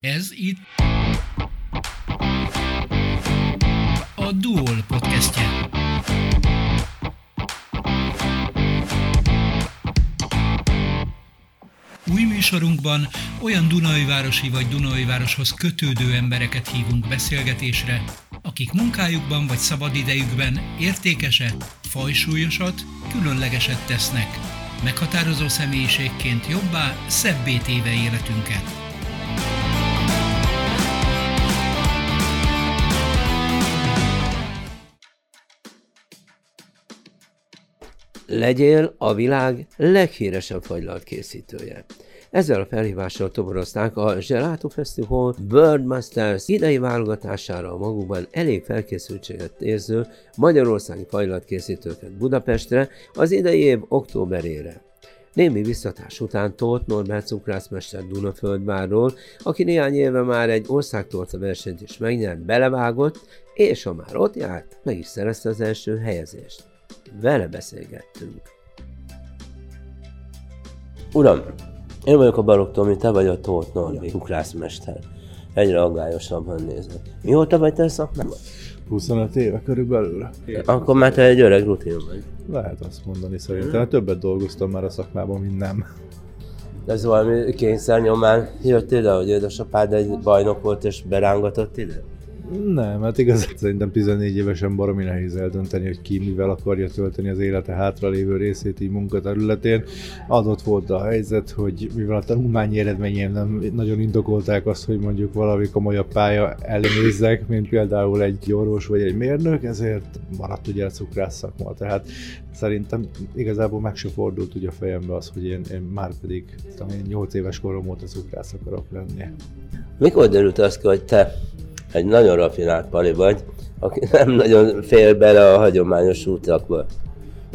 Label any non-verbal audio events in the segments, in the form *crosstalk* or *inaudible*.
Ez itt a Duol podcastje. Új műsorunkban olyan Dunajvárosi vagy Dunajvároshoz kötődő embereket hívunk beszélgetésre, akik munkájukban vagy szabadidejükben értékeset, fajsúlyosat, különlegeset tesznek, meghatározó személyiségként jobbá, szebbé téve életünket. Legyél a világ leghíresebb fagylalt készítője. Ezzel a felhívással toborozták a Gelato Festival World Masters idei válogatására a magukban elég felkészültséget érző magyarországi fajlatkészítőket Budapestre az idei év októberére. Némi visszatás után Tóth Norbert cukrászmester Dunaföldvárról, aki néhány éve már egy országtorta versenyt is megnyert, belevágott, és ha már ott járt, meg is szerezte az első helyezést. Vele beszélgettünk. Uram, én vagyok a Balogh Tomi, te vagy a Tóth Norbi, cukrászmester. Egyre aggályosabban nézek. Mióta vagy te szakmában? 25 éve körülbelül. Akkor már te egy öreg rutin vagy. Lehet azt mondani szerintem. Többet dolgoztam már a szakmában, mint nem. Ez valami kényszer nyomán jött ide, hogy édesapád egy bajnok volt és berángatott ide? Nem, hát igaz, szerintem 14 évesen baromi nehéz eldönteni, hogy ki mivel akarja tölteni az élete hátralévő részét így munkaterületén. Adott volt a helyzet, hogy mivel a tanulmányi eredményeim nem nagyon indokolták azt, hogy mondjuk valami komolyabb pálya ellenézzek, mint például egy orvos vagy egy mérnök, ezért maradt ugye a cukrász szakma. Tehát szerintem igazából meg se fordult ugye a fejembe az, hogy én, én már pedig én 8 éves korom óta cukrász akarok lenni. Mikor derült az hogy te egy nagyon rafinált pali vagy, aki nem nagyon fél bele a hagyományos útakba.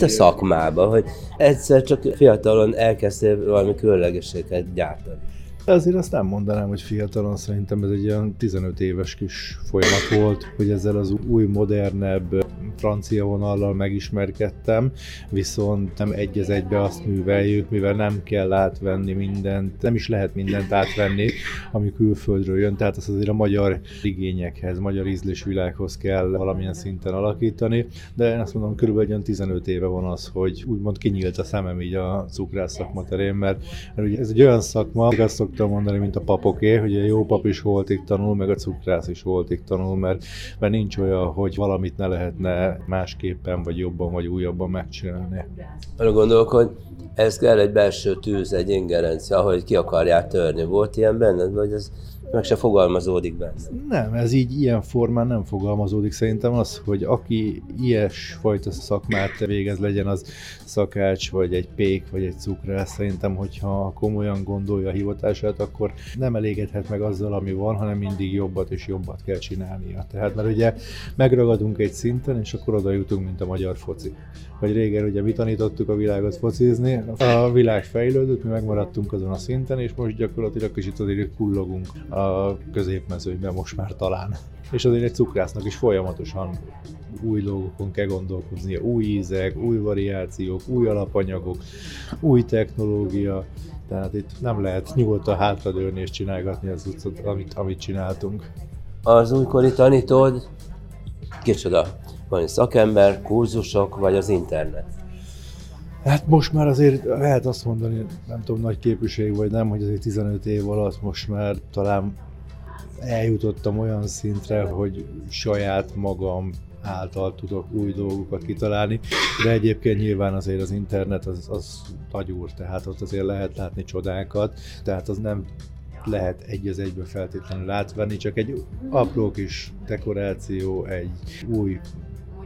A szakmába, hogy egyszer csak fiatalon elkezdtél valami különlegességet gyártani. Azért azt nem mondanám, hogy fiatalon, szerintem ez egy olyan 15 éves kis folyamat volt, hogy ezzel az új, modernebb francia vonallal megismerkedtem, viszont nem egy az egybe azt műveljük, mivel nem kell átvenni mindent, nem is lehet mindent átvenni, ami külföldről jön, tehát azt azért a magyar igényekhez, magyar ízlésvilághoz kell valamilyen szinten alakítani, de én azt mondom, körülbelül olyan 15 éve van az, hogy úgymond kinyílt a szemem így a cukrász szakma terén, mert, mert ez egy olyan szakma, azt szoktam mondani, mint a papoké, hogy a jó pap is voltig tanul, meg a cukrász is voltig tanul, mert, mert nincs olyan, hogy valamit ne lehetne másképpen, vagy jobban, vagy újabban megcsinálni. Arra gondolok, hogy ez kell egy belső tűz, egy ingerencia, hogy ki akarják törni. Volt ilyen benned, vagy ez meg se fogalmazódik benne. Nem, ez így ilyen formán nem fogalmazódik. Szerintem az, hogy aki ilyesfajta szakmát végez, legyen az szakács, vagy egy pék, vagy egy cukrász, szerintem, hogyha komolyan gondolja a hivatását, akkor nem elégedhet meg azzal, ami van, hanem mindig jobbat és jobbat kell csinálnia. Tehát, mert ugye megragadunk egy szinten, és akkor oda jutunk, mint a magyar foci. Vagy régen ugye mi tanítottuk a világot focizni, a világ fejlődött, mi megmaradtunk azon a szinten, és most gyakorlatilag kicsit azért kullogunk a középmezőnyben most már talán. És azért egy cukrásznak is folyamatosan új dolgokon kell gondolkoznia, új ízek, új variációk, új alapanyagok, új technológia, tehát itt nem lehet nyugodtan hátradőlni és csinálgatni az utcot, amit, amit csináltunk. Az újkori tanítód kicsoda? Van szakember, kurzusok, vagy az internet? Hát most már azért lehet azt mondani, nem tudom, nagy képviség vagy nem, hogy azért 15 év alatt most már talán eljutottam olyan szintre, hogy saját magam által tudok új dolgokat kitalálni, de egyébként nyilván azért az internet az, az agyúr, tehát ott azért lehet látni csodákat, tehát az nem lehet egy az egybe feltétlenül átvenni, csak egy apró kis dekoráció, egy új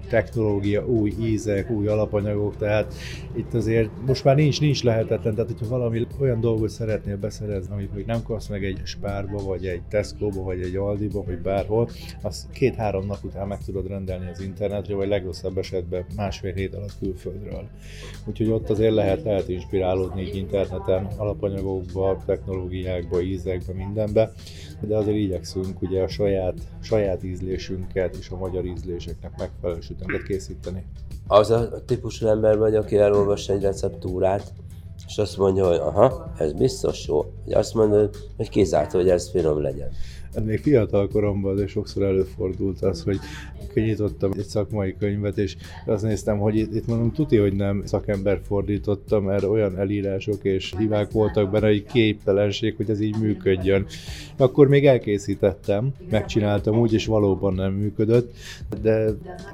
technológia, új ízek, új alapanyagok, tehát itt azért most már nincs, nincs lehetetlen, tehát hogyha valami olyan dolgot szeretnél beszerezni, amit még nem kapsz meg egy Spárba, vagy egy Tesco-ba, vagy egy Aldiba, vagy bárhol, azt két-három nap után meg tudod rendelni az internetre, vagy legrosszabb esetben másfél hét alatt külföldről. Úgyhogy ott azért lehet, lehet inspirálódni így interneten, alapanyagokba, technológiákba, ízekbe, mindenbe, de azért igyekszünk ugye a saját, saját ízlésünket és a magyar ízléseknek megfelelő sütemet készíteni. Az a típusú ember vagy, aki elolvas egy receptúrát, és azt mondja, hogy aha, ez biztos jó. Vagy azt mondja, hogy kizárt, hogy ez finom legyen. Hát még fiatal koromban de sokszor előfordult az, hogy kinyitottam egy szakmai könyvet, és azt néztem, hogy itt, itt mondom, tuti, hogy nem szakember fordítottam, mert olyan elírások és hívák voltak benne, hogy képtelenség, hogy ez így működjön. Akkor még elkészítettem, megcsináltam úgy, és valóban nem működött, de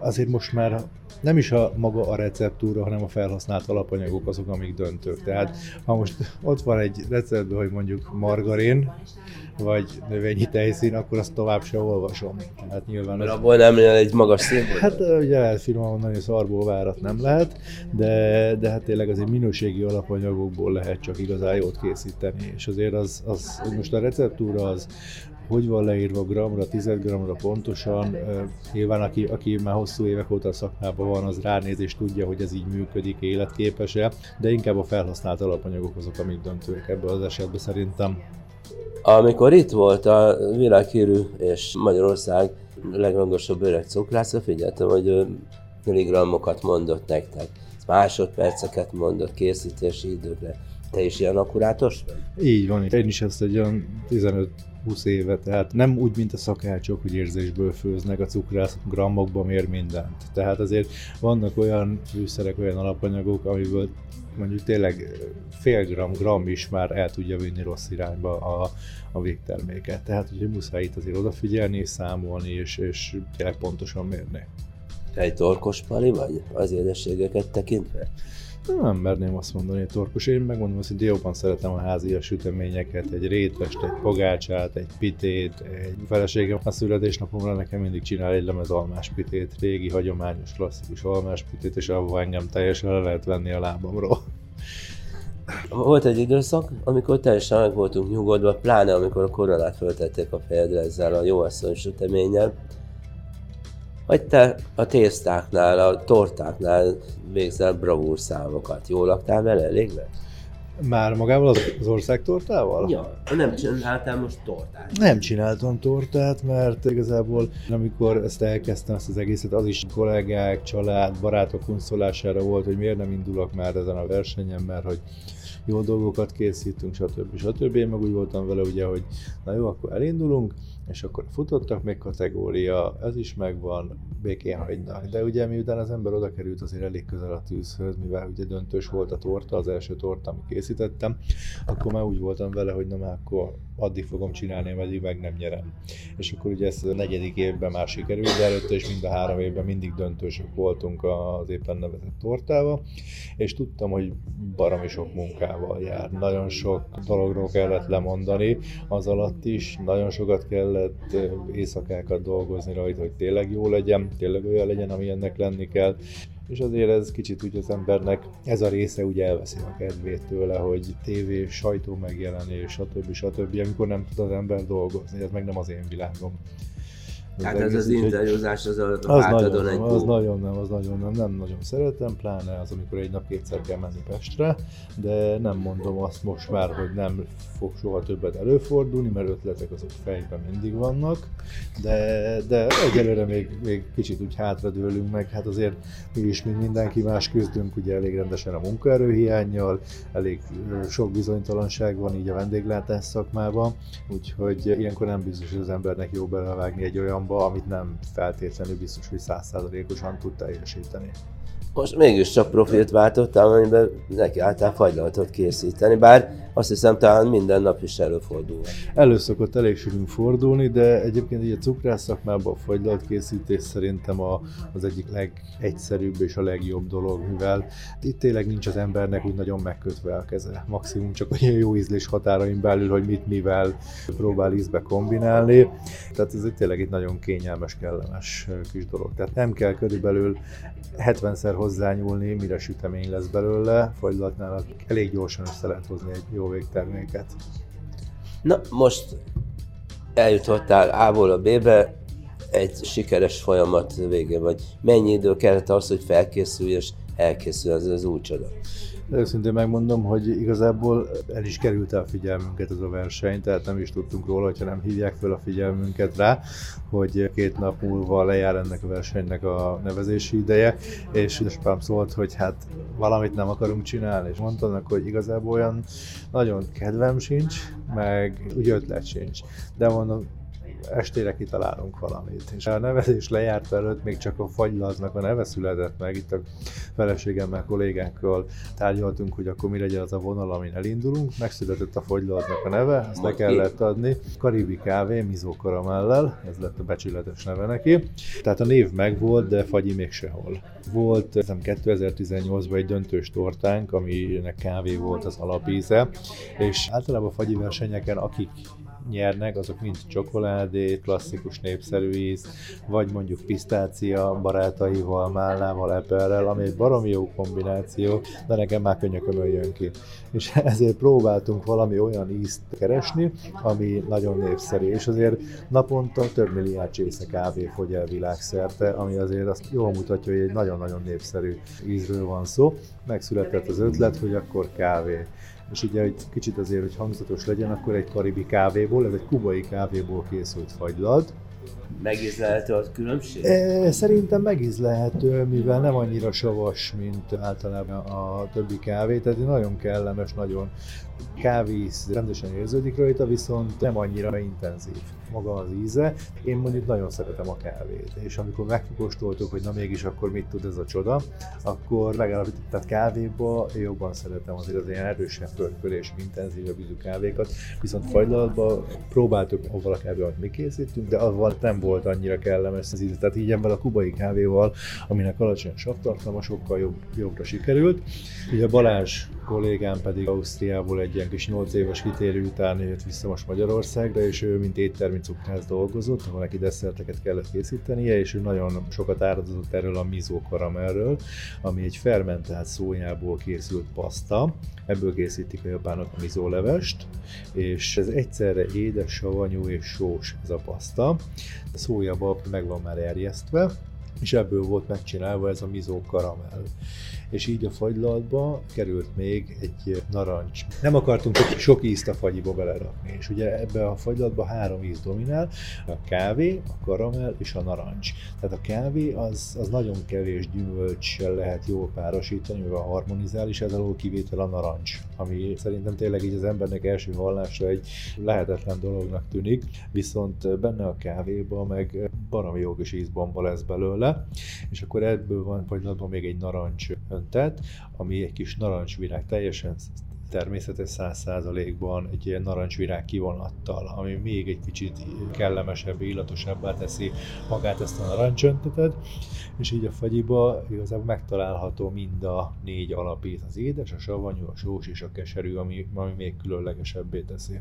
azért most már nem is a maga a receptúra, hanem a felhasznált alapanyagok azok, amik döntők. Tehát ha most ott van egy receptben, hogy mondjuk margarin, vagy növényi tejszín, akkor azt tovább se olvasom. Hát nyilván Mert az... abból nem jön egy magas színvonal? Hát ugye lehet finoman mondani, hogy szarból várat nem lehet, de, de hát tényleg azért minőségi alapanyagokból lehet csak igazán jót készíteni, és azért az, az most a receptúra az hogy van leírva gramra, 10 gramra pontosan. Nyilván aki, aki már hosszú évek óta a szakmában van, az ránéz és tudja, hogy ez így működik, életképes-e, de inkább a felhasznált alapanyagok azok, amik döntőek ebben az esetben szerintem. Amikor itt volt a világhírű és Magyarország legrangosabb öreg cukrásza, figyeltem, hogy milligrammokat mondott nektek, másodperceket mondott készítési időkre. Te is ilyen akkurátos vagy? Így van, én is ezt egy olyan 15 20 éve, tehát nem úgy, mint a szakácsok, hogy érzésből főznek, a cukrász grammokba mér mindent. Tehát azért vannak olyan fűszerek, olyan alapanyagok, amiből mondjuk tényleg fél gram, gram is már el tudja vinni rossz irányba a, a végterméket. Tehát, hogy muszáj itt azért odafigyelni, számolni, és, és tényleg pontosan mérni. Te egy torkos pali vagy az édességeket tekintve? Nem merném azt mondani, hogy torkos. Én megmondom azt, hogy jobban szeretem a házi süteményeket, egy rétest, egy pogácsát, egy pitét, egy feleségem a születésnapomra nekem mindig csinál egy lemez almás pitét, régi, hagyományos, klasszikus almás pitét, és abban engem teljesen le lehet venni a lábamról. Volt egy időszak, amikor teljesen meg voltunk nyugodva, pláne amikor a koronát föltették a fejedre ezzel a jó asszony süteménnyel, hogy te a tésztáknál, a tortáknál végzel bravúr számokat. Jól laktál vele elég Már magával az, az országtortával? Ja, nem csináltál most tortát. Nem csináltam tortát, mert igazából amikor ezt elkezdtem, ezt az egészet, az is kollégák, család, barátok kunszolására volt, hogy miért nem indulok már ezen a versenyen, mert hogy jó dolgokat készítünk, stb. stb. Én meg úgy voltam vele, ugye, hogy na jó, akkor elindulunk, és akkor futottak még kategória, ez is megvan, békén hagynak. De ugye miután az ember oda került azért elég közel a tűzhöz, mivel ugye döntős volt a torta, az első torta, amit készítettem, akkor már úgy voltam vele, hogy na már akkor addig fogom csinálni, ameddig meg nem nyerem. És akkor ugye ez a negyedik évben már sikerült, de előtte is mind a három évben mindig döntősök voltunk az éppen nevezett tortával, és tudtam, hogy baromi sok munkával jár. Nagyon sok dologról kellett lemondani, az alatt is nagyon sokat kellett éjszakákat dolgozni rajta, hogy tényleg jó legyen, tényleg olyan legyen, ami ennek lenni kell, és azért ez kicsit úgy az embernek, ez a része ugye elveszi a kedvét tőle, hogy tévé, sajtó megjelenés, stb. stb. amikor nem tud az ember dolgozni, ez meg nem az én világom. Tehát ez az interjúzás az a az nagyon, egy Az nagyon nem, az nagyon nem, nem nagyon szeretem, pláne az, amikor egy nap kétszer kell menni Pestre, de nem mondom azt most már, hogy nem fog soha többet előfordulni, mert ötletek azok fejben mindig vannak, de, de egyelőre még, még kicsit úgy hátradőlünk meg, hát azért mi is, mint mindenki más küzdünk, ugye elég rendesen a munkaerőhiányjal, elég sok bizonytalanság van így a vendéglátás szakmában, úgyhogy ilyenkor nem biztos, hogy az embernek jó belevágni egy olyan programba, amit nem feltétlenül biztos, hogy százszázalékosan tud teljesíteni. Most mégiscsak profilt váltottál, amiben neki álltál fagylaltot készíteni, bár azt hiszem talán minden nap is előfordul. Elő szokott elég sűrűn fordulni, de egyébként így a cukrász szakmában a fagylalt készítés szerintem a, az egyik legegyszerűbb és a legjobb dolog, mivel itt tényleg nincs az embernek úgy nagyon megkötve a keze. Maximum csak olyan jó ízlés határain belül, hogy mit mivel próbál ízbe kombinálni. Tehát ez tényleg egy nagyon kényelmes, kellemes kis dolog. Tehát nem kell körülbelül 70-szer hozzányúlni, mire sütemény lesz belőle, fagylatnál elég gyorsan össze lehet hozni egy jó végterméket. Na, most eljutottál A-ból a B-be, egy sikeres folyamat végén vagy. Mennyi idő kellett az, hogy felkészülj és elkészül az, az új csoda? Őszintén megmondom, hogy igazából el is került a figyelmünket ez a verseny, tehát nem is tudtunk róla, hogyha nem hívják fel a figyelmünket rá, hogy két nap múlva lejár ennek a versenynek a nevezési ideje, és Spám szólt, hogy hát valamit nem akarunk csinálni, és mondtanak, hogy igazából olyan nagyon kedvem sincs, meg úgy ötlet sincs. De mondom, estére kitalálunk valamit. És a nevezés lejárt előtt még csak a fagylaznak a neve született meg, itt a feleségemmel, kollégákkal tárgyaltunk, hogy akkor mi legyen az a vonal, amin elindulunk. Megszületett a fagylaznak a neve, ezt le kellett adni. Karibi kávé, mizó karamellel, ez lett a becsületes neve neki. Tehát a név megvolt, de fagyi még sehol. Volt 2018-ban egy döntős tortánk, aminek kávé volt az alapíze, és általában a fagyi versenyeken, akik nyernek, azok mind csokoládé, klasszikus népszerű íz, vagy mondjuk pisztácia barátaival, málnával, eperrel, ami egy baromi jó kombináció, de nekem már könnyökömön jön ki. És *laughs* ezért próbáltunk valami olyan ízt keresni, ami nagyon népszerű, és azért naponta több milliárd csésze kávé fogy el világszerte, ami azért azt jól mutatja, hogy egy nagyon-nagyon népszerű ízről van szó. Megszületett az ötlet, hogy akkor kávé és ugye egy kicsit azért, hogy hangzatos legyen, akkor egy karibi kávéból, ez egy kubai kávéból készült fagylalt, Megízlelhető a különbség? E, szerintem megízlelhető, mivel nem annyira savas, mint általában a többi kávé, tehát nagyon kellemes, nagyon kávész, rendesen érződik rajta, viszont nem annyira intenzív maga az íze. Én mondjuk nagyon szeretem a kávét, és amikor megkóstoltuk, hogy na mégis akkor mit tud ez a csoda, akkor megállapítottam, tehát kávéba jobban szeretem azért az ilyen erősebb pörkölés, intenzívebb ízű kávékat, viszont fagylalatban próbáltuk avval a kávéval, amit mi készítünk, de avval nem volt annyira kellemes az íze. Tehát így ebben a kubai kávéval, aminek alacsony savtartalma, sokkal jobb, jobbra sikerült. Ugye Balázs kollégám pedig Ausztriából egy ilyen kis 8 éves kitérő után jött vissza most Magyarországra, és ő mint éttermi cukrász dolgozott, ahol neki desszerteket kellett készítenie, és ő nagyon sokat áradozott erről a mizó karamellről, ami egy fermentált szójából készült paszta, ebből készítik a japánok a mizólevest, és ez egyszerre édes, savanyú és sós ez a paszta. A szójabab meg van már erjesztve, és ebből volt megcsinálva ez a mizó karamell és így a fagylaltba került még egy narancs. Nem akartunk sok ízt a fagyiba belerakni, és ugye ebbe a fagylaltba három íz dominál, a kávé, a karamell és a narancs. Tehát a kávé az, az nagyon kevés gyümölcssel lehet jól párosítani, mivel harmonizál, és ez alól kivétel a narancs, ami szerintem tényleg így az embernek első hallásra egy lehetetlen dolognak tűnik, viszont benne a kávéba meg baromi jó kis ízbomba lesz belőle, és akkor ebből van fagylaltban még egy narancs öntet, ami egy kis narancsvirág, teljesen természetes száz százalékban egy ilyen narancsvirág kivonattal, ami még egy kicsit kellemesebb, illatosabbá teszi magát ezt a narancsöntetet, és így a fagyiba igazából megtalálható mind a négy alapét, az édes, a savanyú, a sós és a keserű, ami, ami még különlegesebbé teszi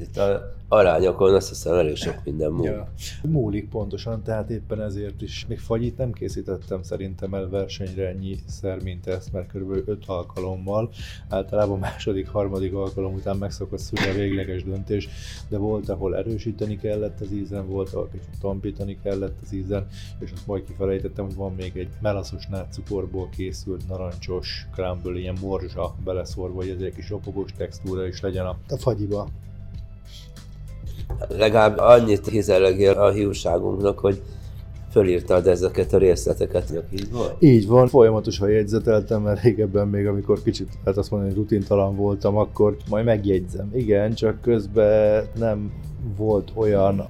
itt a arányokon azt hiszem elég sok minden múl. Ja. Múlik pontosan, tehát éppen ezért is. Még fagyit nem készítettem szerintem el versenyre ennyiszer, mint ezt, mert kb. 5 alkalommal, általában második, harmadik alkalom után meg szokott szülni a végleges döntés, de volt, ahol erősíteni kellett az ízen, volt, ahol kicsit tompítani kellett az ízen, és azt majd kifelejtettem, hogy van még egy melaszos cukorból készült narancsos crumble, ilyen morzsa beleszorva, hogy ez egy kis ropogós textúra is legyen a, a fagyiba legalább annyit hizelegél a hiúságunknak, hogy fölírtad ezeket a részleteket, így van? Így van, folyamatosan jegyzeteltem, mert régebben még amikor kicsit, hát azt mondani, hogy rutintalan voltam, akkor majd megjegyzem. Igen, csak közben nem volt olyan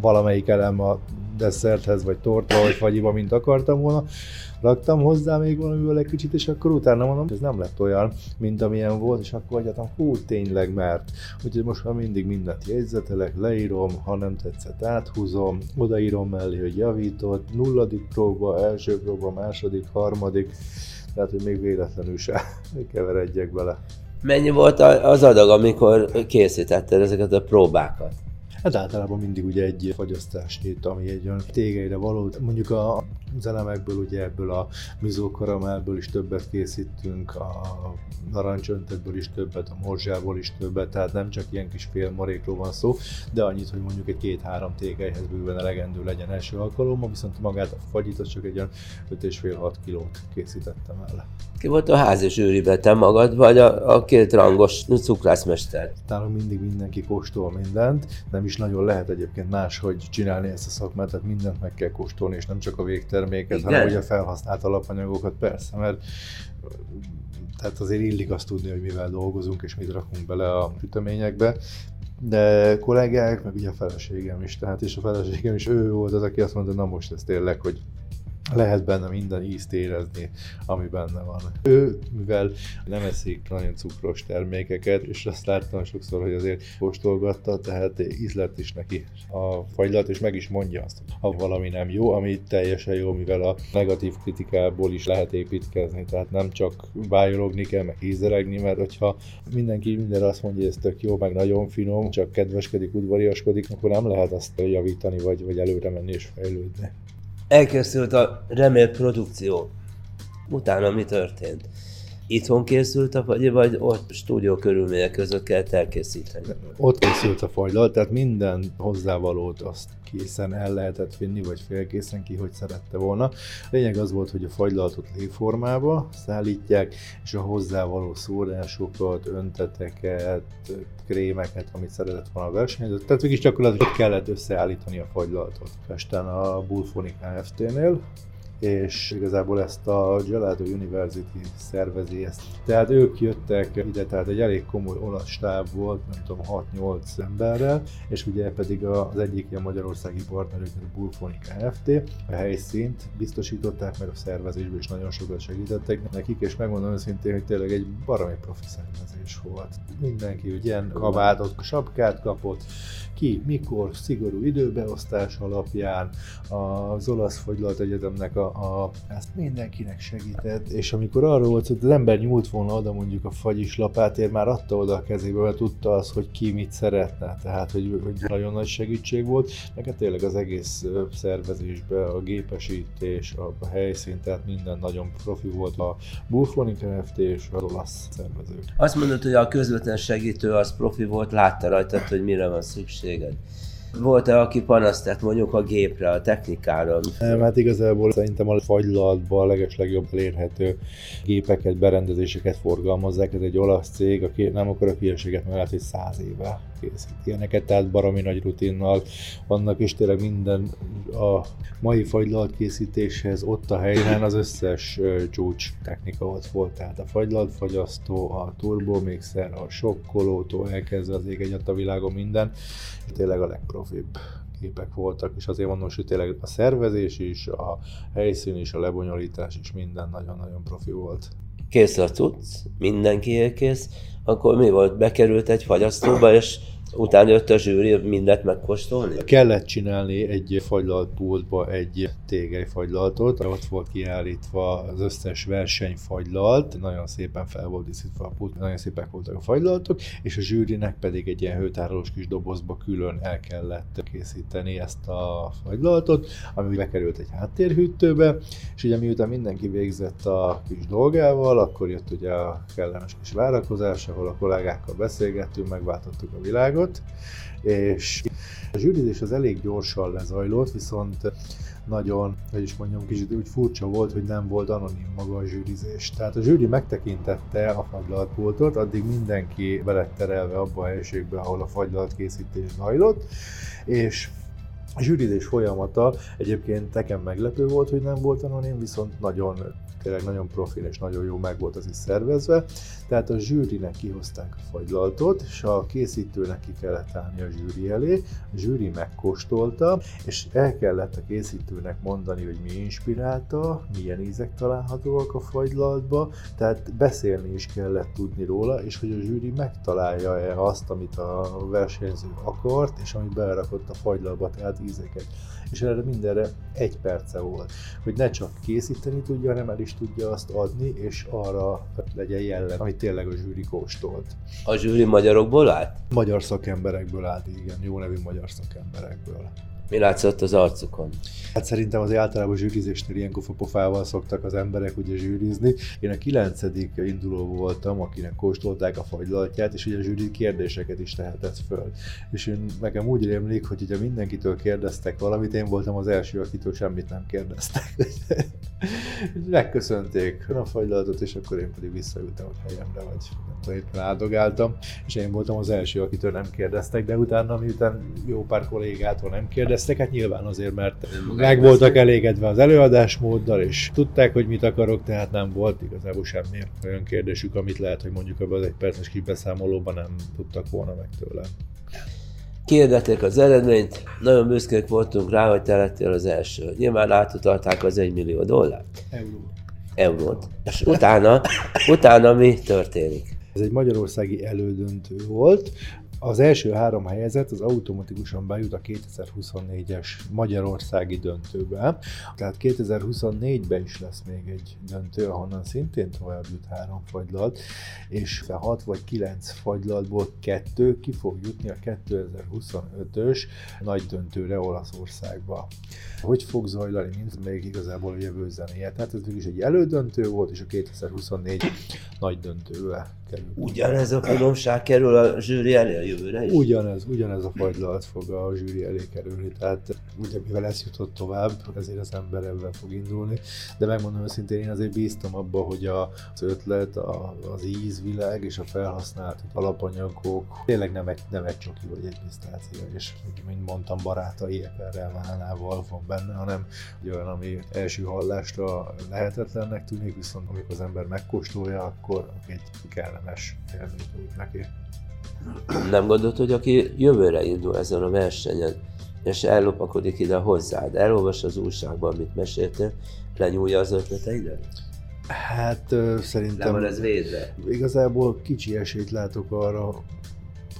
valamelyik elem a desszerthez, vagy torta, vagy fagyiba, mint akartam volna, raktam hozzá még valamiből egy kicsit, és akkor utána mondom, ez nem lett olyan, mint amilyen volt, és akkor agyaltam, hú, tényleg, mert. Úgyhogy most már mindig mindent jegyzetelek, leírom, ha nem tetszett, áthúzom, odaírom mellé, hogy javított, nulladik próba, első próba, második, harmadik, tehát, hogy még véletlenül se *laughs* keveredjek bele. Mennyi volt az adag, amikor készítetted ezeket a próbákat? Hát általában mindig ugye egy fagyasztás hét, ami egy olyan tégeire való. Mondjuk a zenemekből, ugye ebből a mizókaramellből is többet készítünk, a narancsöntetből is többet, a morzsából is többet, tehát nem csak ilyen kis fél marékról van szó, de annyit, hogy mondjuk egy két-három tégelyhez bőven elegendő legyen első alkalommal, viszont magát a fagyit az csak egy olyan 5,5-6 kilót készítettem el. Ki volt a házi zsűribe, te magad, vagy a, a két rangos cukrászmester? Nálunk mindig mindenki kóstol mindent, nem is nagyon lehet egyébként máshogy csinálni ezt a szakmát, tehát mindent meg kell kóstolni, és nem csak a végterméket, Igen. hanem ugye felhasznált alapanyagokat, persze, mert tehát azért illik azt tudni, hogy mivel dolgozunk, és mit rakunk bele a süteményekbe, de kollégák, meg ugye a feleségem is, tehát és a feleségem is ő volt az, aki azt mondta, na most ez tényleg, hogy lehet benne minden ízt érezni, ami benne van. Ő, mivel nem eszik nagyon cukros termékeket, és azt láttam sokszor, hogy azért kóstolgatta, tehát ízlet is neki a fagylat, és meg is mondja azt, ha valami nem jó, ami teljesen jó, mivel a negatív kritikából is lehet építkezni, tehát nem csak bájologni kell, meg ízeregni, mert hogyha mindenki mindenre azt mondja, hogy ez tök jó, meg nagyon finom, csak kedveskedik, udvariaskodik, akkor nem lehet azt javítani, vagy, vagy előre menni és fejlődni elkészült a remélt produkció. Utána mi történt? Itthon készült a fagy, vagy ott stúdió körülmények között kell elkészíteni? Ott készült a fagylal, tehát minden hozzávalót azt készen el lehetett vinni, vagy félkészen ki, hogy szerette volna. Lényeg az volt, hogy a fagylaltot léformába szállítják, és a hozzávaló szórásokat, önteteket, krémeket, amit szeretett volna a versenyző. Tehát csak ott kellett összeállítani a fagylaltot. Pesten a Bullphonic Kft-nél, és igazából ezt a Gelato University szervezi ezt. Tehát ők jöttek ide, tehát egy elég komoly olasz stáb volt, nem tudom, 6-8 emberrel, és ugye pedig az egyik ilyen magyarországi partnerük, a Bullphonic Kft. A helyszínt biztosították, meg a szervezésben is nagyon sokat segítettek nekik, és megmondom őszintén, hogy tényleg egy baromi profi szervezés volt. Mindenki ugye kabátot, sapkát kapott, ki, mikor, szigorú időbeosztás alapján, az olasz fogylalt egyetemnek a, a, ezt mindenkinek segített, és amikor arról volt, hogy az ember nyúlt volna oda mondjuk a fagyis lapátért, már adta oda a kezébe, mert tudta az, hogy ki mit szeretne, tehát hogy, hogy nagyon nagy segítség volt, hát tényleg az egész szervezésben, a gépesítés, a, helyszín, tehát minden nagyon profi volt a Bullphonic Kft. és az olasz szervezők. Azt mondod, hogy a közvetlen segítő az profi volt, látta rajtad, hogy mire van szükség szükséged. Volt-e, aki panaszt tett mondjuk a gépre, a technikára? Nem, hát igazából szerintem a fagylatban a legeslegjobb elérhető gépeket, berendezéseket forgalmazzák. Ez egy olasz cég, aki nem akar a hülyeséget, mert lehet, hogy száz éve készít ilyeneket, tehát baromi nagy rutinnal vannak, és tényleg minden a mai fagylalt készítéshez ott a helyen az összes csúcs technika ott volt, tehát a fagylaltfagyasztó, a turbomixer, a sokkolótól elkezdve az ég egyet a világon minden, tényleg a legprofibb képek voltak, és azért mondom, hogy tényleg a szervezés is, a helyszín is, a lebonyolítás is minden nagyon-nagyon profi volt. Kész a tudsz, mindenki kész, akkor mi volt? Bekerült egy fagyasztóba, és Utána jött a zsűri mindent megkóstolni? Kellett csinálni egy fagylaltpultba egy tégelyfagylaltot, ott volt kiállítva az összes versenyfagylalt, nagyon szépen fel volt díszítve a pult, nagyon szépek voltak a fagylaltok, és a zsűrinek pedig egy ilyen hőtárolós kis dobozba külön el kellett készíteni ezt a fagylaltot, ami bekerült egy háttérhűtőbe, és ugye miután mindenki végzett a kis dolgával, akkor jött ugye a kellemes kis várakozás, ahol a kollégákkal beszélgettünk, megváltottuk a világot, bizottságot, és a zsűrizés az elég gyorsan lezajlott, viszont nagyon, hogy is mondjam, kicsit úgy furcsa volt, hogy nem volt anonim maga a zsűrizés. Tehát a zsűri megtekintette a fagylaltpultot, addig mindenki beletterelve abba a helységbe, ahol a fagylat készítés zajlott, és a zsűrizés folyamata egyébként nekem meglepő volt, hogy nem volt anonim, viszont nagyon tényleg nagyon profil és nagyon jó meg volt az is szervezve. Tehát a zsűrinek kihozták a fagylaltot, és a készítőnek ki kellett állni a zsűri elé, a zsűri megkóstolta, és el kellett a készítőnek mondani, hogy mi inspirálta, milyen ízek találhatóak a fagylaltba, tehát beszélni is kellett tudni róla, és hogy a zsűri megtalálja-e azt, amit a versenyző akart, és amit berakott a fagylaltba, tehát ízeket. És erre mindenre egy perce volt, hogy ne csak készíteni tudja, hanem el is tudja azt adni, és arra legyen jellem, amit tényleg a zsűri kóstolt. A zsűri magyarokból állt? Magyar szakemberekből állt, igen, jó nevű magyar szakemberekből. Mi látszott az arcukon? Hát szerintem az általában zsűrizésnél ilyenkor pofával szoktak az emberek ugye zsűrizni. Én a kilencedik induló voltam, akinek kóstolták a fagylaltját, és ugye a zsűri kérdéseket is tehetett föl. És én nekem úgy rémlik, hogy ugye mindenkitől kérdeztek valamit, én voltam az első, akitől semmit nem kérdeztek. *laughs* *laughs* Megköszönték a fagylaltot, és akkor én pedig visszaültem a helyemre, vagy nem tudom, éppen áldogáltam, és én voltam az első, akitől nem kérdeztek, de utána, miután jó pár kollégától nem kérdeztek, hát nyilván azért, mert meg voltak elégedve az előadásmóddal, és tudták, hogy mit akarok, tehát nem volt igazából semmi olyan kérdésük, amit lehet, hogy mondjuk ebben az egy perces kibeszámolóban nem tudtak volna meg tőlem. Kirdették az eredményt, nagyon büszkék voltunk rá, hogy te lettél az első. Nyilván átutalták az egy millió dollárt. Euró. Eurót. És utána, utána mi történik? Ez egy magyarországi elődöntő volt, az első három helyezett az automatikusan bejut a 2024-es Magyarországi döntőbe. Tehát 2024-ben is lesz még egy döntő, ahonnan szintén tovább jut három fagylalt, és a 6 vagy 9 fagylaltból kettő ki fog jutni a 2025-ös nagy döntőre Olaszországba. Hogy fog zajlani, mint még igazából a jövő zenéje. Tehát ez is egy elődöntő volt, és a 2024 nagy döntőbe kerül. Ugyanez a finomság kerül a zsűri elé a jövőre is? Ugyanez, ugyanez a fagylalt fog a zsűri elé kerülni, tehát ugye mivel ez jutott tovább, ezért az ember ebben fog indulni, de megmondom őszintén, én azért bíztam abba, hogy a, az ötlet, a, az ízvilág és a felhasznált alapanyagok tényleg nem egy, nem egy csoki vagy egy pisztácia, és mint mondtam, barátai eperrel, válnával van benne, hanem egy olyan, ami első hallásra lehetetlennek tűnik, viszont amikor az ember megkóstolja, akkor egy kellemes élmény úgy neki. Nem gondolod, hogy aki jövőre indul ezen a versenyen, és ellopakodik ide hozzád, elolvas az újságban, amit meséltél, lenyúlja az ötleteidet? Hát szerintem van ez védve? igazából kicsi esélyt látok arra,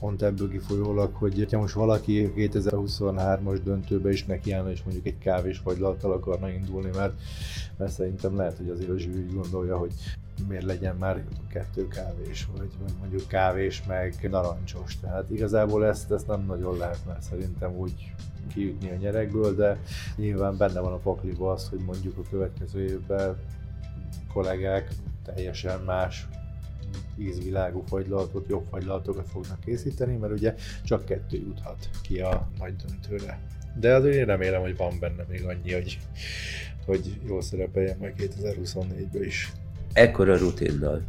pont ebből kifolyólag, hogy ha most valaki 2023-as döntőbe is nekiállna, és mondjuk egy kávés fagylattal akarna indulni, mert, mert szerintem lehet, hogy azért a úgy gondolja, hogy miért legyen már kettő kávés, vagy, mondjuk kávés meg narancsos. Tehát igazából ezt, ezt nem nagyon lehet már szerintem úgy kijutni a nyerekből, de nyilván benne van a pakliba az, hogy mondjuk a következő évben kollégák teljesen más ízvilágú fagylaltot, jobb fagylaltokat fognak készíteni, mert ugye csak kettő juthat ki a nagy döntőre. De azért én remélem, hogy van benne még annyi, hogy, hogy jól szerepeljen majd 2024-ben is. Ekkora rutinnal.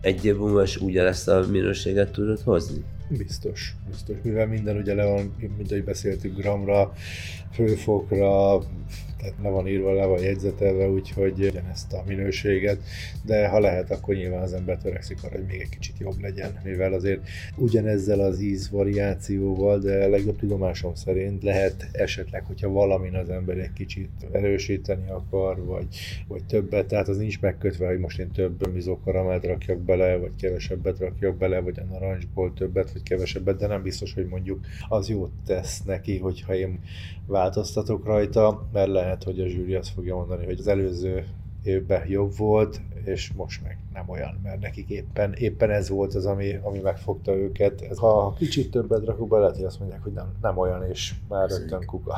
Egy év múlva is ugyanezt a minőséget tudod hozni? Biztos, biztos. Mivel minden ugye le van, mint ahogy beszéltük, gramra, főfokra, tehát le van írva, le van jegyzetelve, úgyhogy ugyanezt a minőséget, de ha lehet, akkor nyilván az ember törekszik arra, hogy még egy kicsit jobb legyen, mivel azért ugyanezzel az íz variációval, de legjobb tudomásom szerint lehet esetleg, hogyha valamin az ember egy kicsit erősíteni akar, vagy, vagy többet, tehát az nincs megkötve, hogy most én több mizókaramelt rakjak bele, vagy kevesebbet rakjak bele, vagy a narancsból többet, vagy kevesebbet, de nem biztos, hogy mondjuk az jót tesz neki, hogyha én változtatok rajta, mert lehet, hogy a zsűri azt fogja mondani, hogy az előző évben jobb volt, és most meg nem olyan, mert nekik éppen, éppen ez volt az, ami, ami megfogta őket. Ha kicsit többet rakok bele, lehet, hogy azt mondják, hogy nem, nem olyan, és már rögtön kuka.